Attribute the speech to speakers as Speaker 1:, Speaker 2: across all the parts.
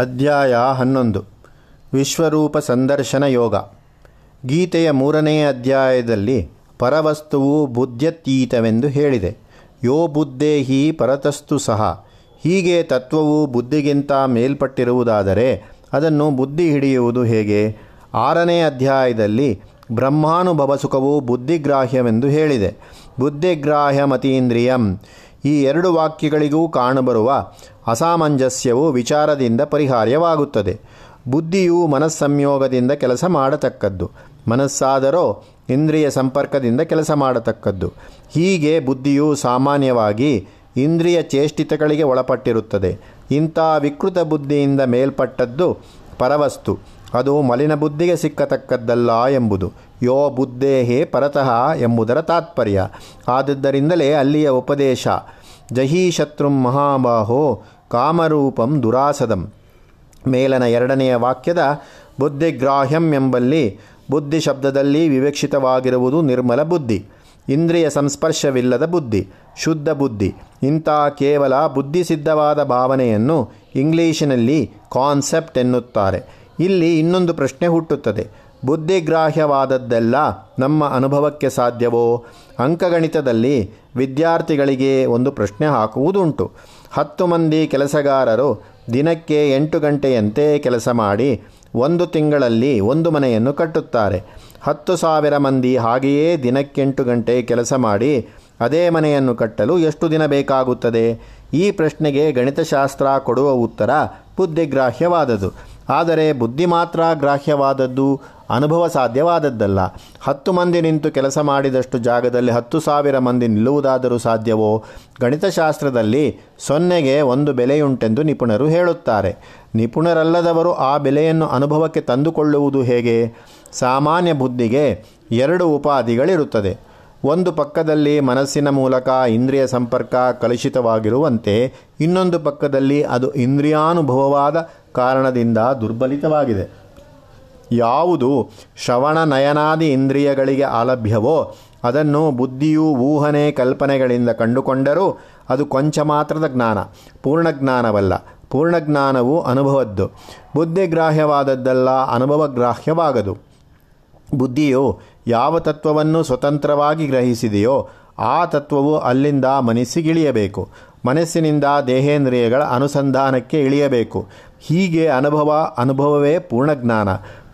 Speaker 1: ಅಧ್ಯಾಯ ಹನ್ನೊಂದು. ವಿಶ್ವರೂಪ ಸಂದರ್ಶನ ಯೋಗ. ಗೀತೆಯ ಮೂರನೇ ಅಧ್ಯಾಯದಲ್ಲಿ ಪರವಸ್ತುವು ಬುದ್ಧ್ಯತೀತವೆಂದು ಹೇಳಿದೆ. ಯೋ ಬುದ್ಧೇಹಿ ಪರತಸ್ತು ಸಹ. ಹೀಗೆ ತತ್ವವು ಬುದ್ಧಿಗಿಂತ ಮೇಲ್ಪಟ್ಟಿರುವುದಾದರೆ ಅದನ್ನು ಬುದ್ಧಿ ಹಿಡಿಯುವುದು ಹೇಗೆ? ಆರನೇ ಅಧ್ಯಾಯದಲ್ಲಿ ಬ್ರಹ್ಮಾನುಭವ ಸುಖವು ಬುದ್ಧಿಗ್ರಾಹ್ಯವೆಂದು ಹೇಳಿದೆ. ಬುದ್ಧಿಗ್ರಾಹ್ಯ ಮತೀಂದ್ರಿಯಂ. ಈ ಎರಡು ವಾಕ್ಯಗಳಿಗೂ ಕಾಣಬರುವ ಅಸಾಮಂಜಸ್ಯವು ವಿಚಾರದಿಂದ ಪರಿಹಾರ್ಯವಾಗುತ್ತದೆ. ಬುದ್ಧಿಯು ಮನಸ್ಸಂಯೋಗದಿಂದ ಕೆಲಸ ಮಾಡತಕ್ಕದ್ದು. ಮನಸ್ಸಾದರೋ ಇಂದ್ರಿಯ ಸಂಪರ್ಕದಿಂದ ಕೆಲಸ ಮಾಡತಕ್ಕದ್ದು. ಹೀಗೆ ಬುದ್ಧಿಯು ಸಾಮಾನ್ಯವಾಗಿ ಇಂದ್ರಿಯ ಚೇಷ್ಟಿತಗಳಿಗೆ ಒಳಪಟ್ಟಿರುತ್ತದೆ. ಇಂಥ ವಿಕೃತ ಬುದ್ಧಿಯಿಂದ ಮೇಲ್ಪಟ್ಟದ್ದು ಪರವಸ್ತು. ಅದು ಮಲಿನ ಬುದ್ಧಿಗೆ ಸಿಕ್ಕತಕ್ಕದ್ದಲ್ಲ ಎಂಬುದು. ಯೋ ಬುದ್ಧೇಹೇ ಪರತಃ ಎಂಬುದರ ತಾತ್ಪರ್ಯ. ಆದದ್ದರಿಂದಲೇ ಅಲ್ಲಿಯ ಉಪದೇಶ. ಜಹೀ ಶತ್ರುಂ ಮಹಾಬಾಹೋ ಕಾಮರೂಪಂ ದುರಾಸದಂ. ಮೇಲನ ಎರಡನೆಯ ವಾಕ್ಯದ ಬುದ್ಧಿಗ್ರಾಹ್ಯಂ ಎಂಬಲ್ಲಿ ಬುದ್ಧಿ ಶಬ್ದದಲ್ಲಿ ವಿವಕ್ಷಿತವಾಗಿರುವುದು ನಿರ್ಮಲ ಬುದ್ಧಿ. ಇಂದ್ರಿಯ ಸಂಸ್ಪರ್ಶವಿಲ್ಲದ ಬುದ್ಧಿ. ಶುದ್ಧ ಬುದ್ಧಿ. ಇಂಥ ಕೇವಲ ಬುದ್ಧಿಸಿದ್ಧವಾದ ಭಾವನೆಯನ್ನು ಇಂಗ್ಲೀಷಿನಲ್ಲಿ ಕಾನ್ಸೆಪ್ಟ್ ಎನ್ನುತ್ತಾರೆ. ಇಲ್ಲಿ ಇನ್ನೊಂದು ಪ್ರಶ್ನೆ ಹುಟ್ಟುತ್ತದೆ. ಬುದ್ಧಿಗ್ರಾಹ್ಯವಾದದ್ದೆಲ್ಲ ನಮ್ಮ ಅನುಭವಕ್ಕೆ ಸಾಧ್ಯವೋ? ಅಂಕಗಣಿತದಲ್ಲಿ ವಿದ್ಯಾರ್ಥಿಗಳಿಗೆ ಒಂದು ಪ್ರಶ್ನೆ ಹಾಕುವುದುಂಟು. ಹತ್ತು ಮಂದಿ ಕೆಲಸಗಾರರು ದಿನಕ್ಕೆ ಎಂಟು ಗಂಟೆಯಂತೆ ಕೆಲಸ ಮಾಡಿ ಒಂದು ತಿಂಗಳಲ್ಲಿ ಒಂದು ಮನೆಯನ್ನು ಕಟ್ಟುತ್ತಾರೆ. ಹತ್ತು ಸಾವಿರ ಮಂದಿ ಹಾಗೆಯೇ ದಿನಕ್ಕೆಂಟು ಗಂಟೆ ಕೆಲಸ ಮಾಡಿ ಅದೇ ಮನೆಯನ್ನು ಕಟ್ಟಲು ಎಷ್ಟು ದಿನ ಬೇಕಾಗುತ್ತದೆ? ಈ ಪ್ರಶ್ನೆಗೆ ಗಣಿತಶಾಸ್ತ್ರ ಕೊಡುವ ಉತ್ತರ ಬುದ್ಧಿಗ್ರಾಹ್ಯವಾದದ್ದು. ಆದರೆ ಬುದ್ಧಿ ಮಾತ್ರ ಗ್ರಾಹ್ಯವಾದದ್ದು, ಅನುಭವ ಸಾಧ್ಯವಾದದ್ದಲ್ಲ. ಹತ್ತು ಮಂದಿ ನಿಂತು ಕೆಲಸ ಮಾಡಿದಷ್ಟು ಜಾಗದಲ್ಲಿ ಹತ್ತು ಸಾವಿರ ಮಂದಿ ನಿಲ್ಲುವುದಾದರೂ ಸಾಧ್ಯವೋ? ಗಣಿತಶಾಸ್ತ್ರದಲ್ಲಿ ಸೊನ್ನೆಗೆ ಒಂದು ಬೆಲೆಯುಂಟೆಂದು ನಿಪುಣರು ಹೇಳುತ್ತಾರೆ. ನಿಪುಣರಲ್ಲದವರು ಆ ಬೆಲೆಯನ್ನು ಅನುಭವಕ್ಕೆ ತಂದುಕೊಳ್ಳುವುದು ಹೇಗೆ? ಸಾಮಾನ್ಯ ಬುದ್ಧಿಗೆ ಎರಡು ಉಪಾಧಿಗಳಿರುತ್ತದೆ. ಒಂದು ಪಕ್ಕದಲ್ಲಿ ಮನಸ್ಸಿನ ಮೂಲಕ ಇಂದ್ರಿಯ ಸಂಪರ್ಕ ಕಲುಷಿತವಾಗಿರುವಂತೆ, ಇನ್ನೊಂದು ಪಕ್ಕದಲ್ಲಿ ಅದು ಇಂದ್ರಿಯಾನುಭವವಾದ ಕಾರಣದಿಂದ ದುರ್ಬಲಿತವಾಗಿದೆ. ಯಾವುದು ಶ್ರವಣ ನಯನಾದಿ ಇಂದ್ರಿಯಗಳಿಗೆ ಆಲಭ್ಯವೋ ಅದನ್ನು ಬುದ್ಧಿಯು ಊಹನೆ ಕಲ್ಪನೆಗಳಿಂದ ಕಂಡುಕೊಂಡರೂ ಅದು ಕೊಂಚ ಮಾತ್ರದ ಜ್ಞಾನ ಪೂರ್ಣಜ್ಞಾನವಲ್ಲ ಪೂರ್ಣಜ್ಞಾನವು ಅನುಭವದ್ದು. ಬುದ್ಧಿಗ್ರಾಹ್ಯವಾದದ್ದಲ್ಲ ಅನುಭವಗ್ರಾಹ್ಯವಾಗದು ಬುದ್ಧಿಯು ಯಾವ ತತ್ವವನ್ನು ಸ್ವತಂತ್ರವಾಗಿ ಗ್ರಹಿಸಿದೆಯೋ, ಆ ತತ್ವವು ಅಲ್ಲಿಂದ ಮನಸ್ಸಿಗಿಳಿಯಬೇಕು. ಮನಸ್ಸಿನಿಂದ ದೇಹೇಂದ್ರಿಯಗಳ ಅನುಸಂಧಾನಕ್ಕೆ ಇಳಿಯಬೇಕು. ಹೀಗೆ ಅನುಭವ, ಅನುಭವವೇ ಪೂರ್ಣಜ್ಞಾನ.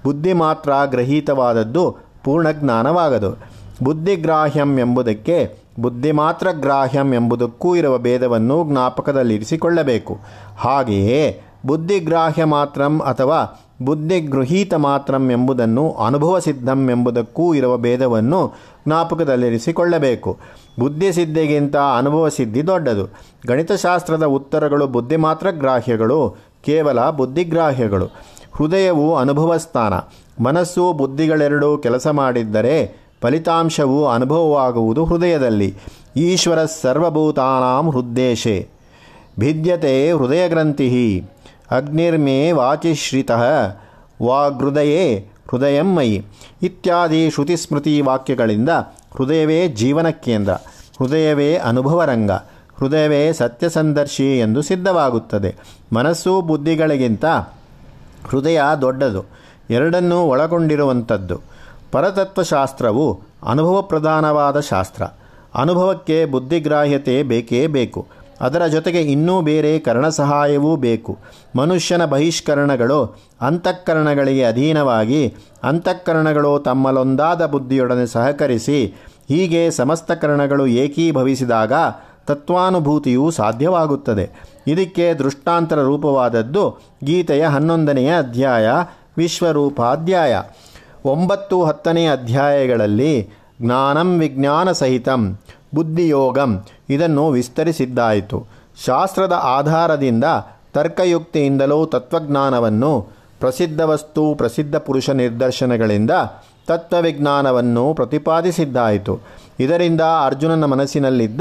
Speaker 1: ಬುದ್ಧಿ ಮಾತ್ರ ಗ್ರಹೀತವಾದದ್ದು ಪೂರ್ಣಜ್ಞಾನವಾಗದು. ಬುದ್ಧಿಗ್ರಾಹ್ಯಂ ಎಂಬುದಕ್ಕೆ ಬುದ್ಧಿ ಮಾತ್ರ ಗ್ರಾಹ್ಯಂ ಎಂಬುದಕ್ಕೂ ಇರುವ ಭೇದವನ್ನು ಜ್ಞಾಪಕದಲ್ಲಿರಿಸಿಕೊಳ್ಳಬೇಕು. ಹಾಗೆಯೇ ಬುದ್ಧಿಗ್ರಾಹ್ಯ ಮಾತ್ರಂ ಅಥವಾ ಬುದ್ಧಿಗೃಹೀತ ಮಾತ್ರಂ ಎಂಬುದನ್ನು ಅನುಭವ ಸಿದ್ಧಂ ಎಂಬುದಕ್ಕೂ ಇರುವ ಭೇದವನ್ನು ಜ್ಞಾಪಕದಲ್ಲಿರಿಸಿಕೊಳ್ಳಬೇಕು. ಅನುಭವ ಸಿದ್ಧಿ ದೊಡ್ಡದು. ಗಣಿತಶಾಸ್ತ್ರದ ಉತ್ತರಗಳು ಬುದ್ಧಿ ಮಾತ್ರ ಗ್ರಾಹ್ಯಗಳು ಕೇವಲ ಬುದ್ಧಿಗ್ರಾಹ್ಯಗಳು. ಹೃದಯವು ಅನುಭವ ಸ್ಥಾನ ಮನಸ್ಸು ಬುದ್ಧಿಗಳೆರಡೂ ಕೆಲಸ ಮಾಡಿದ್ದರೆ ಫಲಿತಾಂಶವು ಅನುಭವವಾಗುವುದು ಹೃದಯದಲ್ಲಿ. ಈಶ್ವರ ಸರ್ವಭೂತಾನಾಂ ಹೃದ್ದೇಶೆ. ಭಿದ್ಯತೆ ಹೃದಯಗ್ರಂಥಿ ಅಗ್ನಿರ್ಮೇ ವಾಚಿಶ್ರಿತ. ವಾಗೃದಯೇ ಹೃದಯಂ ಮಯಿ. ಇತ್ಯಾದಿ ಶ್ರುತಿಸ್ಮೃತಿ ವಾಕ್ಯಗಳಿಂದ ಹೃದಯವೇ ಜೀವನ ಕೇಂದ್ರ ಹೃದಯವೇ ಅನುಭವರಂಗ. ಹೃದಯವೇ ಸತ್ಯಸಂದರ್ಶಿ ಎಂದು ಸಿದ್ಧವಾಗುತ್ತದೆ. ಮನಸ್ಸು ಬುದ್ಧಿಗಳಿಗಿಂತ ಹೃದಯ ದೊಡ್ಡದು. ಎರಡನ್ನೂ ಒಳಗೊಂಡಿರುವಂಥದ್ದು. ಪರತತ್ವಶಾಸ್ತ್ರವು ಅನುಭವ ಪ್ರಧಾನವಾದ ಶಾಸ್ತ್ರ. ಅನುಭವಕ್ಕೆ ಬುದ್ಧಿಗ್ರಾಹ್ಯತೆ ಬೇಕೇ ಬೇಕು. ಅದರ ಜೊತೆಗೆ ಇನ್ನೂ ಬೇರೆ ಕರ್ಣ ಸಹಾಯವೂ ಬೇಕು. ಮನುಷ್ಯನ ಬಹಿಷ್ಕರಣಗಳು ಅಂತಃಕರಣಗಳಿಗೆ ಅಧೀನವಾಗಿ, ಅಂತಃಕರಣಗಳು ತಮ್ಮಲ್ಲೊಂದಾದ ಬುದ್ಧಿಯೊಡನೆ ಸಹಕರಿಸಿ, ಹೀಗೆ ಸಮಸ್ತ ಕರಣಗಳು ಏಕೀಭವಿಸಿದಾಗ ತತ್ವಾನುಭೂತಿಯು ಸಾಧ್ಯವಾಗುತ್ತದೆ. ಇದಕ್ಕೆ ದೃಷ್ಟಾಂತರ ರೂಪವಾದದ್ದು ಗೀತೆಯ ಹನ್ನೊಂದನೆಯ ಅಧ್ಯಾಯ, ವಿಶ್ವರೂಪಾಧ್ಯಾಯ. ಒಂಬತ್ತು ಹತ್ತನೇ ಅಧ್ಯಾಯಗಳಲ್ಲಿ ಜ್ಞಾನಂ ವಿಜ್ಞಾನ ಸಹಿತಂ, ಬುದ್ಧಿಯೋಗಂ ಇದನ್ನು ವಿಸ್ತರಿಸಿದ್ದಾಯಿತು. ಶಾಸ್ತ್ರದ ಆಧಾರದಿಂದ ತರ್ಕಯುಕ್ತಿಯಿಂದಲೂ ತತ್ವಜ್ಞಾನವನ್ನು ಪ್ರಸಿದ್ಧ ವಸ್ತು ಪ್ರಸಿದ್ಧ ಪುರುಷ ನಿದರ್ಶನಗಳಿಂದ ತತ್ವವಿಜ್ಞಾನವನ್ನು ಪ್ರತಿಪಾದಿಸಿದ್ದಾಯಿತು. ಇದರಿಂದ ಅರ್ಜುನನ ಮನಸ್ಸಿನಲ್ಲಿದ್ದ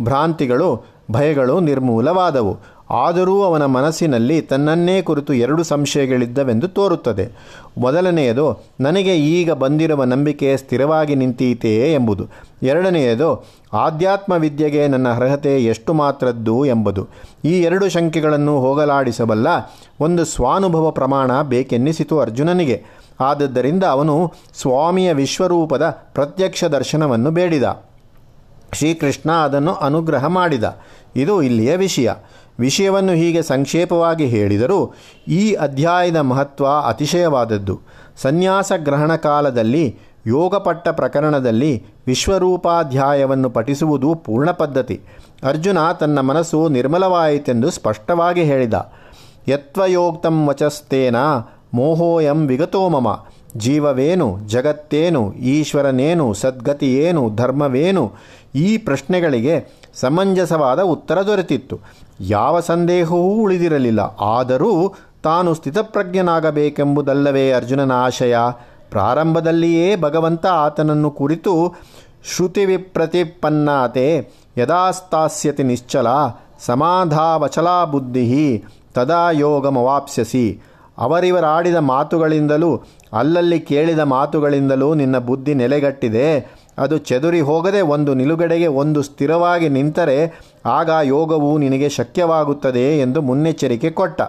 Speaker 1: ಭ್ರಾಂತಿಗಳು, ಭಯಗಳು ನಿರ್ಮೂಲವಾದವು. ಆದರೂ ಅವನ ಮನಸ್ಸಿನಲ್ಲಿ ತನ್ನನ್ನೇ ಕುರಿತು ಎರಡು ಸಂಶಯಗಳಿದ್ದವೆಂದು ತೋರುತ್ತದೆ. ಮೊದಲನೆಯದು, ನನಗೆ ಈಗ ಬಂದಿರುವ ನಂಬಿಕೆ ಸ್ಥಿರವಾಗಿ ನಿಂತೀತೆಯೇ ಎಂಬುದು. ಎರಡನೆಯದು ಆಧ್ಯಾತ್ಮ ವಿದ್ಯೆಗೆ ನನ್ನ ಅರ್ಹತೆ ಎಷ್ಟು ಮಾತ್ರದ್ದು ಎಂಬುದು. ಈ ಎರಡು ಶಂಕೆಗಳನ್ನು ಹೋಗಲಾಡಿಸಬಲ್ಲ ಒಂದು ಸ್ವಾನುಭವ ಪ್ರಮಾಣ ಬೇಕೆನ್ನಿಸಿತು ಅರ್ಜುನನಿಗೆ. ಆದದ್ದರಿಂದ ಅವನು ಸ್ವಾಮಿಯ ವಿಶ್ವರೂಪದ ಪ್ರತ್ಯಕ್ಷ ದರ್ಶನವನ್ನು ಬೇಡಿದ. ಶ್ರೀಕೃಷ್ಣ ಅದನ್ನು ಅನುಗ್ರಹ ಮಾಡಿದ. ಇದು ಇಲ್ಲಿಯ ವಿಷಯ. ವಿಷಯವನ್ನು ಹೀಗೆ ಸಂಕ್ಷೇಪವಾಗಿ ಹೇಳಿದರೂ ಈ ಅಧ್ಯಾಯದ ಮಹತ್ವ ಅತಿಶಯವಾದದ್ದು. ಸನ್ಯಾಸ ಗ್ರಹಣ ಕಾಲದಲ್ಲಿ, ಯೋಗಪಟ್ಟ ಪ್ರಕರಣದಲ್ಲಿ ವಿಶ್ವರೂಪಾಧ್ಯಾಯವನ್ನು ಪಠಿಸುವುದು ಪೂರ್ಣ ಪದ್ಧತಿ. ಅರ್ಜುನ ತನ್ನ ಮನಸ್ಸು ನಿರ್ಮಲವಾಯಿತೆಂದು ಸ್ಪಷ್ಟವಾಗಿ ಹೇಳಿದ. ಯತ್ವಯೋಕ್ತಂ ವಚಸ್ತೇನ ಮೋಹೋಯಂ ವಿಗತೋ ಮಮ. ಜೀವವೇನು, ಜಗತ್ತೇನು, ಈಶ್ವರನೇನು, ಸದ್ಗತಿಯೇನು, ಧರ್ಮವೇನು? ಈ ಪ್ರಶ್ನೆಗಳಿಗೆ ಸಮಂಜಸವಾದ ಉತ್ತರ ದೊರೆತಿತ್ತು. ಯಾವ ಸಂದೇಹವೂ ಉಳಿದಿರಲಿಲ್ಲ. ಆದರೂ ತಾನು ಸ್ಥಿತಪ್ರಜ್ಞನಾಗಬೇಕೆಂಬುದಲ್ಲವೇ ಅರ್ಜುನನ ಆಶಯ. ಪ್ರಾರಂಭದಲ್ಲಿಯೇ ಭಗವಂತ ಆತನನ್ನು ಕುರಿತು ಶ್ರುತಿ ವಿಪ್ರತಿಪನ್ನಾತೆ, ಯದಾಸ್ತಾಸ್ಯತಿ ನಿಶ್ಚಲ ಸಮಾಧಾವಚಲಾ ಬುದ್ಧಿ ತದಾ ಯೋಗಮವಾಪ್ಸ್ಯಸಿ. ಅವರಿವರಾಡಿದ ಮಾತುಗಳಿಂದಲೂ, ಅಲ್ಲಲ್ಲಿ ಕೇಳಿದ ಮಾತುಗಳಿಂದಲೂ ನಿನ್ನ ಬುದ್ಧಿ ನೆಲೆಗಟ್ಟಿದೆ. ಅದು ಚದುರಿ ಹೋಗದೆ ಒಂದು ನಿಲುಗಡೆಗೆ ಒಂದು ಸ್ಥಿರವಾಗಿ ನಿಂತರೆ ಆಗ ಯೋಗವು ನಿನಗೆ ಶಕ್ಯವಾಗುತ್ತದೆ ಎಂದು ಮುನ್ನೆಚ್ಚರಿಕೆ ಕೊಟ್ಟ.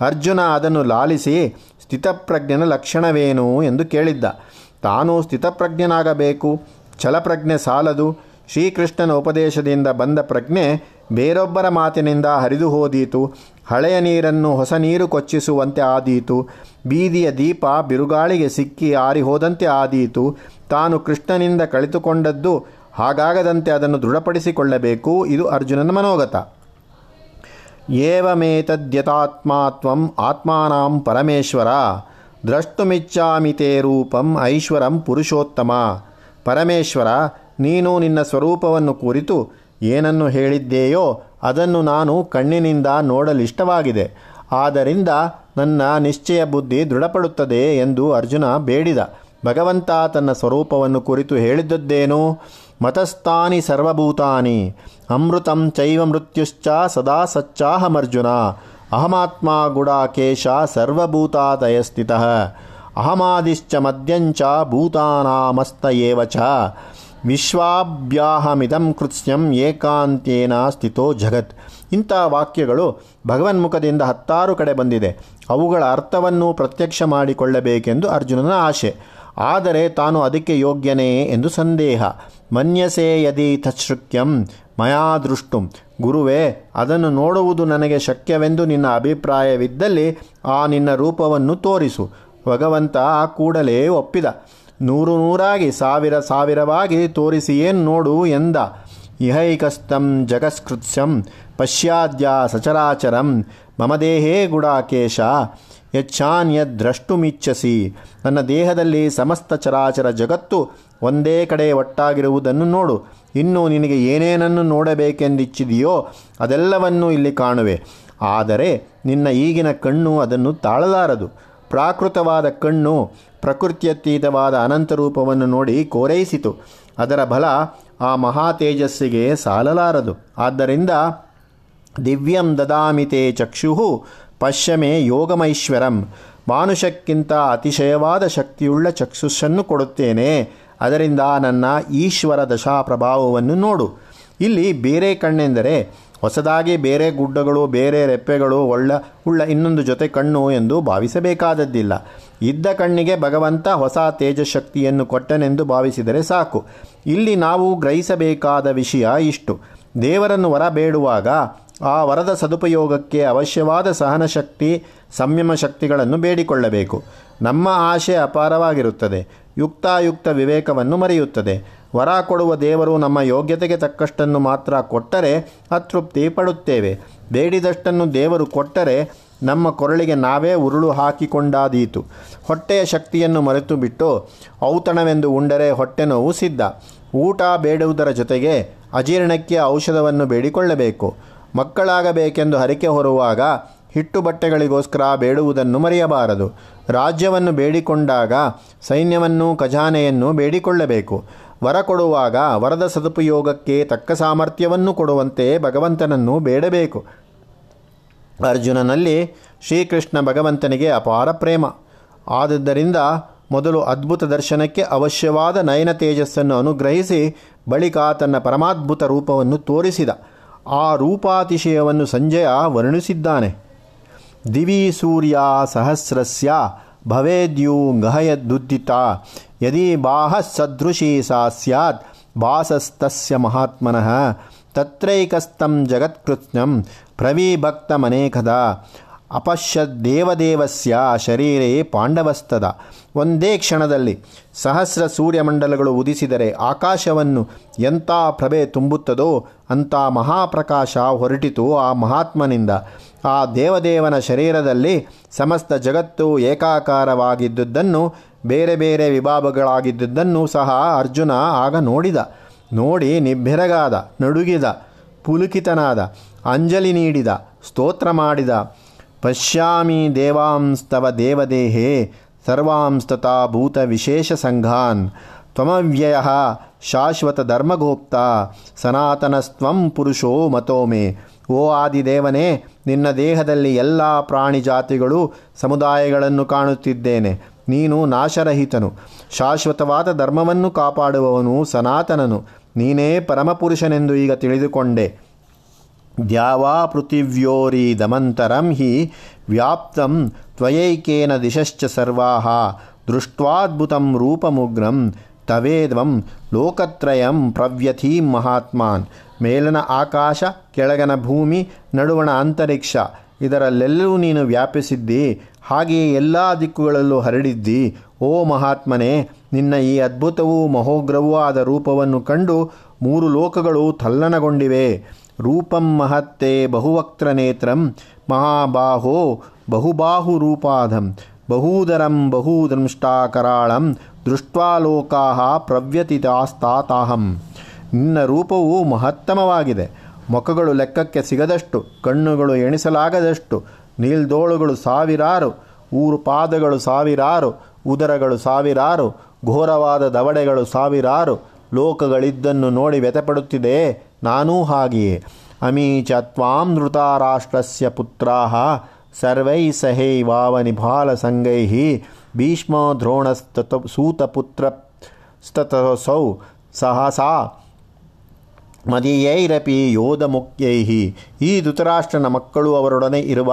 Speaker 1: ಅರ್ಜುನ ಅದನ್ನು ಲಾಲಿಸಿ, ಸ್ಥಿತಪ್ರಜ್ಞನ ಲಕ್ಷಣವೇನು ಎಂದು ಕೇಳಿದ್ದ. ತಾನು ಸ್ಥಿತಪ್ರಜ್ಞನಾಗಬೇಕು, ಛಲಪ್ರಜ್ಞೆ ಸಾಲದು, ಶ್ರೀಕೃಷ್ಣನ ಉಪದೇಶದಿಂದ ಬಂದ ಪ್ರಜ್ಞೆ ಬೇರೊಬ್ಬರ ಮಾತಿನಿಂದ ಹರಿದು ಹೋದೀತು. ಹಳೆಯ ನೀರನ್ನು ಹೊಸ ನೀರು ಕೊಚ್ಚಿಸುವಂತೆ ಆದೀತು. ಬೀದಿಯ ದೀಪ ಬಿರುಗಾಳಿಗೆ ಸಿಕ್ಕಿ ಆರಿಹೋದಂತೆ ಆದೀತು. ತಾನು ಕೃಷ್ಣನಿಂದ ಕಳಿತುಕೊಂಡದ್ದು ಹಾಗಾಗದಂತೆ ಅದನ್ನು ದೃಢಪಡಿಸಿಕೊಳ್ಳಬೇಕು. ಇದು ಅರ್ಜುನನ ಮನೋಗತ. ಏವಮೇತದ್ಯತಾತ್ಮಾತ್ವಂ ಆತ್ಮಾನಾಂ ಪರಮೇಶ್ವರ. ದ್ರಷ್ಟುಮಿಚ್ಚಾಮಿ ತೇ ರೂಪಂ ಐಶ್ವರಂ ಪುರುಷೋತ್ತಮ. ಪರಮೇಶ್ವರ, ನೀನು ನಿನ್ನ ಸ್ವರೂಪವನ್ನು ಕುರಿತು. ಏನನ್ನು ಹೇಳಿದ್ದೇಯೋ ಅದನ್ನು ನಾನು ಕಣ್ಣಿನಿಂದ ನೋಡಲಿಷ್ಟವಾಗಿದೆ ಆದ್ದರಿಂದ ನನ್ನ ನಿಶ್ಚಯ ಬುದ್ಧಿ ದೃಢಪಡುತ್ತದೆ ಎಂದು ಅರ್ಜುನ ಬೇಡಿದ. ಭಗವಂತ ತನ್ನ ಸ್ವರೂಪವನ್ನು ಕುರಿತು ಹೇಳಿದ್ದದ್ದೇನು? ಮತಸ್ಥಾನಿ ಸರ್ವಭೂತಾನಿ, ಅಮೃತಂ ಚೈವ ಮೃತ್ಯುಶ್ಚ ಸದಾ ಸಚ್ಚಾಹಮರ್ಜುನ, ಅಹಮಾತ್ಮ ಗುಡಾಕೇಶ ಸರ್ವಭೂತಾದಯ ಸ್ಥಿತ ಅಹಮಾದಿಶ್ಚ ಮದ್ಯಂಚ ಭೂತಾನಾಮಸ್ತ ಚ ವಿಶ್ವಾಭ್ಯಾಹಮಿದಂ ಕೃತ್ಸ್ಯಂ ಏಕಾಂತೇನ ಸ್ಥಿತೋ ಜಗತ್. ಇಂಥ ವಾಕ್ಯಗಳು ಭಗವನ್ಮುಖದಿಂದ ಹತ್ತಾರು ಕಡೆ ಬಂದಿದೆ. ಅವುಗಳ ಅರ್ಥವನ್ನು ಪ್ರತ್ಯಕ್ಷ ಮಾಡಿಕೊಳ್ಳಬೇಕೆಂದು ಅರ್ಜುನನ ಆಶೆ. ಆದರೆ ತಾನು ಅದಕ್ಕೆ ಯೋಗ್ಯನೇ ಎಂದು ಸಂದೇಹ. ಮನ್ಯಸೆ ಯದಿ ತಚ್ಛೃಕ್ಯಂ ಮಯಾ ದೃಷ್ಟುಂ. ಗುರುವೇ, ಅದನ್ನು ನೋಡುವುದು ನನಗೆ ಶಕ್ಯವೆಂದು ನಿನ್ನ ಅಭಿಪ್ರಾಯವಿದ್ದಲ್ಲಿ ಆ ನಿನ್ನ ರೂಪವನ್ನು ತೋರಿಸು. ಭಗವಂತ ಕೂಡಲೇ ಒಪ್ಪಿದ. ನೂರು ನೂರಾಗಿ ಸಾವಿರ ಸಾವಿರವಾಗಿ ತೋರಿಸಿ ಏನು ನೋಡು ಎಂದ. ಇಹೈಕಸ್ತಂ ಜಗಸ್ಕೃತ್ಯಂ ಪಶ್ಯಾದ್ಯ ಸಚರಾಚರಂ ಮಮ ದೇಹೇ ಗುಡಾಕೇಶ. ಯಚ್ಛಾನ್ಯದ್ರಷ್ಟುಮಿಚ್ಛಸಿ ನನ್ನ ದೇಹದಲ್ಲಿ ಸಮಸ್ತ ಚರಾಚರ ಜಗತ್ತು ಒಂದೇ ಕಡೆ ಒಟ್ಟಾಗಿರುವುದನ್ನು ನೋಡು. ಇನ್ನು ನಿನಗೆ ಏನೇನನ್ನು ನೋಡಬೇಕೆಂದಿಚ್ಚಿದೆಯೋ ಅದೆಲ್ಲವನ್ನೂ ಇಲ್ಲಿ ಕಾಣುವೆ. ಆದರೆ ನಿನ್ನ ಈಗಿನ ಕಣ್ಣು ಅದನ್ನು ತಾಳಲಾರದು. ಪ್ರಾಕೃತವಾದ ಕಣ್ಣು ಪ್ರಕೃತ್ಯತೀತವಾದ ಅನಂತರೂಪವನ್ನು ನೋಡಿ ಕೋರೈಸಿತು ಅದರ ಬಲ ಆ ಮಹಾ ತೇಜಸ್ಸಿಗೆ ಸಾಲಲಾರದು. ಆದ್ದರಿಂದ ದಿವ್ಯಂ ದದಾಮಿತೆ ಚಕ್ಷು ಪಶ್ಯಮೆ ಯೋಗಮೈಶ್ವರಂ. ಮಾನುಷಕ್ಕಿಂತ ಅತಿಶಯವಾದ ಶಕ್ತಿಯುಳ್ಳ ಚಕ್ಷುಸ್ಸನ್ನು ಕೊಡುತ್ತೇನೆ. ಅದರಿಂದ ನನ್ನ ಈಶ್ವರ ದಶಾ ಪ್ರಭಾವವನ್ನು ನೋಡು. ಇಲ್ಲಿ ಬೇರೆ ಕಣ್ಣೆಂದರೆ ಹೊಸದಾಗಿ ಬೇರೆ ಗುಡ್ಡಗಳು, ಬೇರೆ ರೆಪ್ಪೆಗಳು, ಒಳ್ಳ, ಉಳ್ಳ ಇನ್ನೊಂದು ಜೊತೆ ಕಣ್ಣು ಎಂದು ಭಾವಿಸಬೇಕಾದದ್ದಿಲ್ಲ. ಇದ್ದ ಕಣ್ಣಿಗೆ ಭಗವಂತ ಹೊಸ ತೇಜಶಕ್ತಿಯನ್ನು ಕೊಟ್ಟನೆಂದು ಭಾವಿಸಿದರೆ ಸಾಕು. ಇಲ್ಲಿ ನಾವು ಗ್ರಹಿಸಬೇಕಾದ ವಿಷಯ ಇಷ್ಟು. ದೇವರನ್ನು ವರ ಬೇಡುವಾಗ ಆ ವರದ ಸದುಪಯೋಗಕ್ಕೆ ಅವಶ್ಯವಾದ ಸಹನಶಕ್ತಿ, ಸಂಯಮ ಶಕ್ತಿಗಳನ್ನು ಬೇಡಿಕೊಳ್ಳಬೇಕು. ನಮ್ಮ ಆಶೆ ಅಪಾರವಾಗಿರುತ್ತದೆ. ಯುಕ್ತಾಯುಕ್ತ ವಿವೇಕವನ್ನು ಮರೆಯುತ್ತದೆ. ವರ ಕೊಡುವ ದೇವರು ನಮ್ಮ ಯೋಗ್ಯತೆಗೆ ತಕ್ಕಷ್ಟನ್ನು ಮಾತ್ರ ಕೊಟ್ಟರೆ ಅತೃಪ್ತಿ ಪಡುತ್ತೇವೆ. ಬೇಡಿದಷ್ಟನ್ನು ದೇವರು ಕೊಟ್ಟರೆ ನಮ್ಮ ಕೊರಳಿಗೆ ನಾವೇ ಉರುಳು ಹಾಕಿಕೊಂಡಾದೀತು. ಹೊಟ್ಟೆಯ ಶಕ್ತಿಯನ್ನು ಮರೆತು ಬಿಟ್ಟು ಔತಣವೆಂದು ಉಂಡರೆ ಹೊಟ್ಟೆ ನೋವು ಸಿದ್ಧ. ಊಟ ಬೇಡುವುದರ ಜೊತೆಗೆ ಅಜೀರ್ಣಕ್ಕೆ ಔಷಧವನ್ನು ಬೇಡಿಕೊಳ್ಳಬೇಕು. ಮಕ್ಕಳಾಗಬೇಕೆಂದು ಹರಿಕೆ ಹೊರುವಾಗ ಹಿಟ್ಟು ಬಟ್ಟೆಗಳಿಗೋಸ್ಕರ ಬೇಡುವುದನ್ನು ಮರೆಯಬಾರದು. ರಾಜ್ಯವನ್ನು ಬೇಡಿಕೊಂಡಾಗ ಸೈನ್ಯವನ್ನು ಖಜಾನೆಯನ್ನು ಬೇಡಿಕೊಳ್ಳಬೇಕು. ವರ ಕೊಡುವಾಗ ವರದ ಸದುಪಯೋಗಕ್ಕೆ ತಕ್ಕ ಸಾಮರ್ಥ್ಯವನ್ನು ಕೊಡುವಂತೆ ಭಗವಂತನನ್ನು ಬೇಡಬೇಕು. ಅರ್ಜುನನಲ್ಲಿ ಶ್ರೀಕೃಷ್ಣ ಭಗವಂತನಿಗೆ ಅಪಾರ ಪ್ರೇಮ. ಆದುದರಿಂದ ಮೊದಲು ಅದ್ಭುತ ದರ್ಶನಕ್ಕೆ ಅವಶ್ಯವಾದ ನಯನ ತೇಜಸ್ಸನ್ನು ಅನುಗ್ರಹಿಸಿ ಬಳಿಕ ತನ್ನ ಪರಮಾದ್ಭುತ ರೂಪವನ್ನು ತೋರಿಸಿದ. ಆ ರೂಪಾತಿಶಯವನ್ನು ಸಂಜಯ ವರ್ಣಿಸಿದ್ದಾನೆ. ದಿವಿ ಸೂರ್ಯ ಸಹಸ್ರಸ್ಯ ಭವೇದ್ಯೂ ಗಹಯದುದ್ದಿತ ಯದಿ ಬಾಹ ಸದೃಶಿ ಸಾ ಸ್ಯಾತ್ ಬಾಸಸ್ತಸ್ಯ ಮಹಾತ್ಮನಃ ತತ್ರೈಕಸ್ತಂ ಜಗತ್ಕೃತ್ಸ್ನಂ ಪ್ರವೀಭಕ್ತಮನೇಕದ ಅಪಶ್ಯದ್ದೇವದೇವಸ್ಯ ಶರೀರೇ ಪಾಂಡವಸ್ತದ ಒಂದೇ ಕ್ಷಣದಲ್ಲಿ ಸಹಸ್ರ ಸೂರ್ಯಮಂಡಲಗಳು ಉದಿಸಿದರೆ ಆಕಾಶವನ್ನು ಎಂಥ ಪ್ರಭೆ ತುಂಬುತ್ತದೋ ಅಂಥ ಮಹಾಪ್ರಕಾಶ ಹೊರಟಿತು ಆ ಮಹಾತ್ಮನಿಂದ. ಆ ದೇವದೇವನ ಶರೀರದಲ್ಲಿ ಸಮಸ್ತ ಜಗತ್ತು ಏಕಾಕಾರವಾಗಿದ್ದುದನ್ನು ಬೇರೆ ಬೇರೆ ವಿಭಾಗಗಳಾಗಿದ್ದುದನ್ನು ಸಹ ಅರ್ಜುನ ಆಗ ನೋಡಿದ. ನೋಡಿ ನಿಬ್ಬೆರಗಾದ, ನಡುಗಿದ, ಪುಲುಕಿತನಾದ, ಅಂಜಲಿ ನೀಡಿದ, ಸ್ತೋತ್ರ ಮಾಡಿದ. ಪಶ್ಯಾಮಿ ದೇವಾಂಸ್ತವ ದೇವದೇಹೇ ಸರ್ವಾಂಸ್ತತಾ ಭೂತ ವಿಶೇಷ ಸಂಘಾನ್. ತ್ವಮವ್ಯಯ ಶಾಶ್ವತ ಧರ್ಮಗೋಪ್ತ ಸನಾತನಸ್ತ್ವಂ ಪುರುಷೋ ಮತೋಮೆ. ಓ ಆದಿದೇವನೇ, ನಿನ್ನ ದೇಹದಲ್ಲಿ ಎಲ್ಲ ಪ್ರಾಣಿ ಜಾತಿಗಳು ಸಮುದಾಯಗಳನ್ನು ಕಾಣುತ್ತಿದ್ದೇನೆ. ನೀನು ನಾಶರಹಿತನು. ಶಾಶ್ವತವಾದ ಧರ್ಮವನ್ನು ಕಾಪಾಡುವವನು ಸನಾತನನು. ನೀನೇ ಪರಮಪುರುಷನೆಂದು ಈಗ ತಿಳಿದುಕೊಂಡೆ. ದ್ಯಾವಾ ಪೃಥಿವ್ಯೋರಿದಮಂತರಂ ಹಿ ವ್ಯಾಪ್ತಂ ತ್ವಯೈಕೇನ ದಿಶಶ್ಚ ಸರ್ವಾಹ. ದೃಷ್ಟ್ವಾದ್ಭುತಂ ರೂಪಮುಗ್ರಂ ತವೇದ್ವಂ ಲೋಕತ್ರಯಂ ಪ್ರವ್ಯಥೀಂ ಮಹಾತ್ಮಾನ್. ಮೇಲನ ಆಕಾಶ, ಕೆಳಗನ ಭೂಮಿ, ನಡುವಣ ಅಂತರಿಕ್ಷ. ಇದರಲ್ಲೆಲ್ಲೂ ನೀನು ವ್ಯಾಪಿಸಿದ್ದಿ. ಹಾಗೆಯೇ ಎಲ್ಲ ದಿಕ್ಕುಗಳಲ್ಲೂ ಹರಡಿದ್ದಿ. ಓ ಮಹಾತ್ಮನೇ, ನಿನ್ನ ಈ ಅದ್ಭುತವೂ ಮಹೋಗ್ರವೂ ಆದ ರೂಪವನ್ನು ಕಂಡು ಮೂರು ಲೋಕಗಳು ತಲ್ಲನಗೊಂಡಿವೆ ರೂಪಂ ಮಹತ್ತೆ ಬಹುವಕ್ತ್ರನೇತ್ರಂ, ಮಹಾಬಾಹೋ ಬಹುಬಾಹು ರೂಪಾಧಂ ಬಹೂದರಂ ಬಹೂದಂಷ್ಟಾಕರಾಳಂ ದೃಷ್ಟ್ವಾ ಲೋಕಾ ಪ್ರವ್ಯತಿತಾಸ್ತಾತಾಹಂ. ನಿನ್ನ ರೂಪವು ಮಹತ್ತಮವಾಗಿದೆ. ಮೊಖಗಳು ಲೆಕ್ಕಕ್ಕೆ ಸಿಗದಷ್ಟು, ಕಣ್ಣುಗಳು ಎಣಿಸಲಾಗದಷ್ಟು ನೀಲ್ದೋಳುಗಳು ಸಾವಿರಾರು, ಊರು ಪಾದಗಳು ಸಾವಿರಾರು, ಉದರಗಳು ಸಾವಿರಾರು, ಘೋರವಾದ ದವಡೆಗಳು ಸಾವಿರಾರು, ಲೋಕಗಳಿದ್ದನ್ನು ನೋಡಿ ವ್ಯಥಪಡುತ್ತಿದೆ, ನಾನೂ ಹಾಗೆಯೇ. ಅಮೀಚ ತ್ವಾಂ ಧೃತಾರಾಷ್ಟ್ರಸ್ಯ ಪುತ್ರಾಹ, ಸರ್ವೈ ಸಹೈವಾವ ನಿಭಾಲ ಸಂಗೈಹಿ ಭೀಷ್ಮ ದ್ರೋಣಸ್ತತ ಸೂತಪುತ್ರ ಸ್ತತಸೌ ಸಹಸಾ ಮದೀಯೈರಪಿ ಯೋಧ ಮುಖ್ಯೈ ಈ ಧೃತರಾಷ್ಟ್ರನ ಮಕ್ಕಳು ಅವರೊಡನೆ ಇರುವ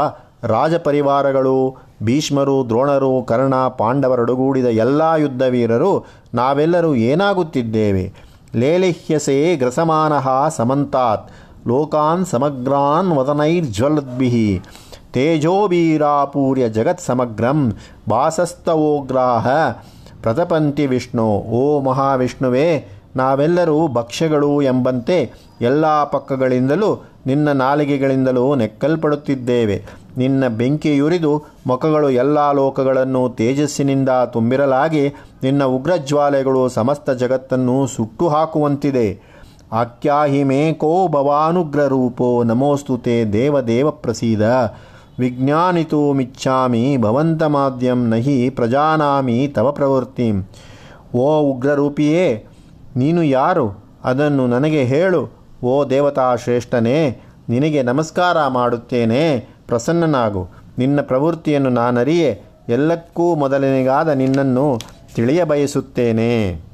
Speaker 1: ರಾಜಪರಿವಾರಗಳು, ಭೀಷ್ಮರು, ದ್ರೋಣರು, ಕರ್ಣ, ಪಾಂಡವರೊಡಗೂಡಿದ ಎಲ್ಲ ಯುದ್ಧವೀರರು ನಾವೆಲ್ಲರೂ ಏನಾಗುತ್ತಿದ್ದೇವೆ? ಲೇಲಿಹ್ಯಸೇ ಗ್ರಸಮಾನಃ ಸಮಂತಾತ್, ಲೋಕಾನ್ ಸಮಗ್ರಾನ್ ವದನೈರ್ಜ್ವಲದ್ಭಿ ಜಗತ್ ಸಮಗ್ರಂ ವಾಸಸ್ತವೋಗ್ರಾಹ ಪ್ರತಪಂತಿ ವಿಷ್ಣು, ಓ ಮಹಾವಿಷ್ಣುವೇ, ನಾವೆಲ್ಲರೂ ಭಕ್ಷ್ಯಗಳು ಎಂಬಂತೆ ಎಲ್ಲ ಪಕ್ಕಗಳಿಂದಲೂ, ನಿನ್ನ ನಾಲಿಗೆಗಳಿಂದಲೂ ನೆಕ್ಕಲ್ಪಡುತ್ತಿದ್ದೇವೆ. ನಿನ್ನ ಬೆಂಕಿಯುರಿದು ಮುಖಗಳು ಎಲ್ಲ ಲೋಕಗಳನ್ನು ತೇಜಸ್ಸಿನಿಂದ ತುಂಬಿರಲಾಗಿ ನಿನ್ನ ಉಗ್ರಜ್ವಾಲೆಗಳು ಸಮಸ್ತ ಜಗತ್ತನ್ನು ಸುಟ್ಟು ಹಾಕುವಂತಿದೆ ಭವಾನುಗ್ರ ಕೋ ಭವಾನುಗ್ರರೂಪೋ ನಮೋಸ್ತುತೆ ದೇವದೇವ ಪ್ರಸೀದ. ವಿಜ್ಞಾನಿತು ಮಿಚ್ಛಾಮಿ ಭವಂತಮಾದ್ಯಂ ನಹಿ ಪ್ರಜಾನಾಮಿ ತವ ಪ್ರವೃತ್ತಿ. ಓ ಉಗ್ರರೂಪಿಯೇ, ನೀನು ಯಾರು? ಅದನ್ನು ನನಗೆ ಹೇಳು. ಓ ದೇವತಾ ಶ್ರೇಷ್ಠನೇ, ನಿನಗೆ ನಮಸ್ಕಾರ ಮಾಡುತ್ತೇನೆ. ಪ್ರಸನ್ನನಾಗು. ನಿನ್ನ ಪ್ರವೃತ್ತಿಯನ್ನು ನಾನರಿಯೇ. ಎಲ್ಲಕ್ಕೂ ಮೊದಲನೆಗಾದ ನಿನ್ನನ್ನು ತಿಳಿಯಬಯಸುತ್ತೇನೆ.